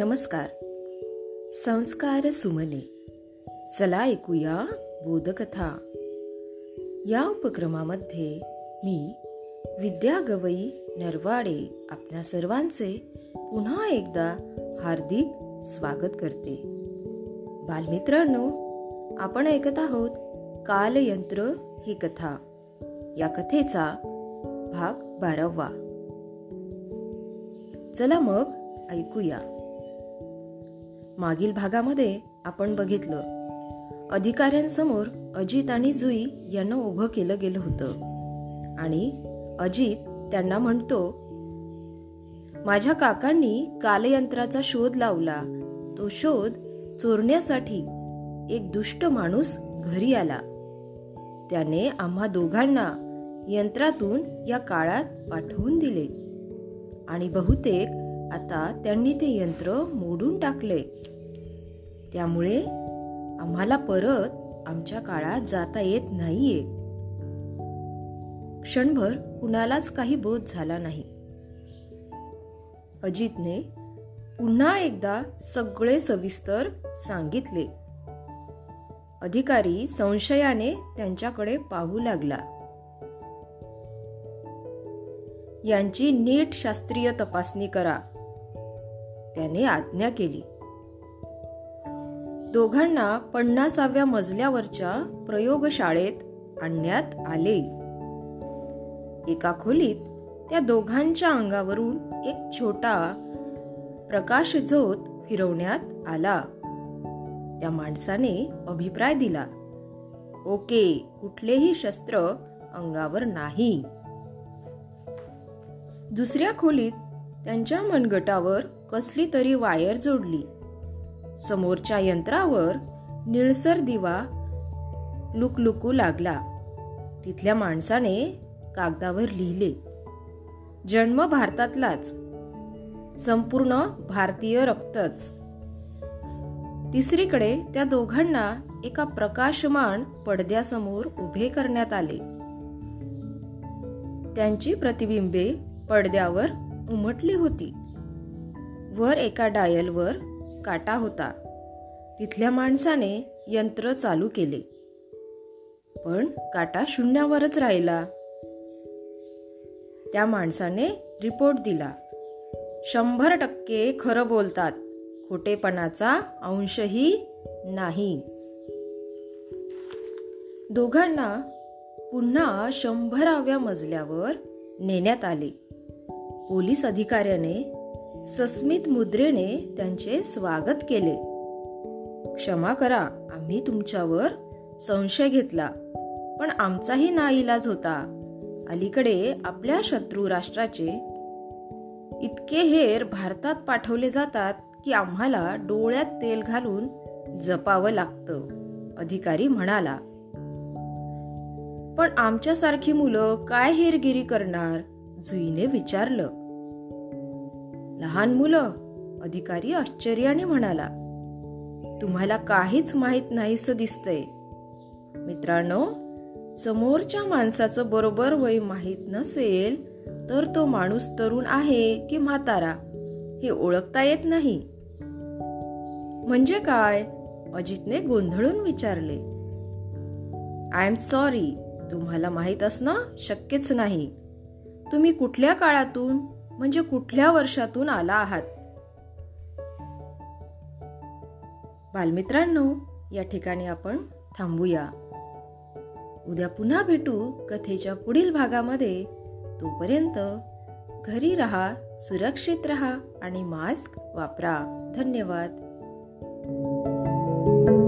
नमस्कार. संस्कार सुमने चला ऐकूया बोधकथा. या उपक्रमामध्ये मी विद्या गवई नरवाडे आपल्या सर्वांचे पुन्हा एकदा हार्दिक स्वागत करते. बालमित्रांनो आपण ऐकत आहोत कालयंत्र ही कथा. या कथेचा भाग बारावा. चला मग ऐकूया. मागील भागामध्ये आपण बघितलं. अधिकाऱ्यांसमोर अजित आणि जुई यांना उभं केलं गेलं होतं. आणि अजित त्यांना म्हणतो माझ्या काकांनी कालयंत्राचा शोध लावला. तो शोध चोरण्यासाठी एक दुष्ट माणूस घरी आला. त्याने आम्हा दोघांना यंत्रातून या काळात पाठवून दिले. आणि बहुतेक आता त्यांनी ते यंत्र मोडून टाकले. त्यामुळे आम्हाला परत आमच्या काळात जाता येत नाहीये. क्षणभर कुणालाच काही बोध झाला नाही. अजितने पुन्हा एकदा सगळे सविस्तर सांगितले. अधिकारी संशयाने त्यांच्याकडे पाहू लागला. यांची नीट शास्त्रीय तपासणी करा. त्याने आज्ञा केली. दोघांना पन्नासाव्या मजल्यावरच्या प्रयोगशाळेत आणण्यात आले. एका खोलीत त्या दोघांच्या अंगावरून एक छोटा प्रकाश झोत फिरवण्यात आला. त्या माणसाने अभिप्राय दिला ओके कुठलेही शस्त्र अंगावर नाही. दुसऱ्या खोलीत त्यांच्या मनगटावर कसली तरी वायर जोडली. समोरच्या यंत्रावर निळसर दिवा लुकलुकू लागला. तिथल्या माणसाने कागदावर लिहिले जन्म भारतातलाच संपूर्ण भारतीय रक्तच. तिसरीकडे त्या दोघांना एका प्रकाशमान पडद्यासमोर उभे करण्यात आले. त्यांची प्रतिबिंबे पडद्यावर उमटली होती. वर एका डायलवर काटा होता. तिथल्या माणसाने यंत्र चालू केले. पण काटा शून्यावरच राहिला. त्या माणसाने रिपोर्ट दिला. शंभर टक्के खरं बोलतात. खोटेपणाचा अंशही नाही. दोघांना पुन्हा शंभराव्या मजल्यावर नेण्यात आले. पोलीस अधिकाऱ्याने सस्मित मुद्रेने त्यांचे स्वागत केले. क्षमा करा आम्ही तुमच्यावर संशय घेतला पण आमचाही नाईलाज होता. अलीकडे आपल्या शत्रू राष्ट्राचे इतके हेर भारतात पाठवले जातात की आम्हाला डोळ्यात तेल घालून जपावं लागतं अधिकारी म्हणाला. पण आमच्यासारखी मुलं काय हेरगिरी करणार जुईने विचारलं. लहान मुलं अधिकारी आश्चर्याने म्हणाला तुम्हाला काहीच माहीत नाहीस दिसतंय. मित्रांनो समोरच्या माणसाचं बरोबर वय माहीत नसेल तर तो माणूस तरुण आहे की म्हातारा हे ओळखता येत नाही. म्हणजे काय? अजितने गोंधळून विचारले. आय एम सॉरी तुम्हाला माहीत असणं शक्यच नाही. तुम्ही कुठल्या काळातून म्हणजे कुठल्या वर्षातून आला आहात? बालमित्रांनो या ठिकाणी आपण थांबूया. उद्या पुन्हा भेटू कथेच्या पुढील भागामध्ये. तोपर्यंत घरी रहा सुरक्षित रहा आणि मास्क वापरा. धन्यवाद.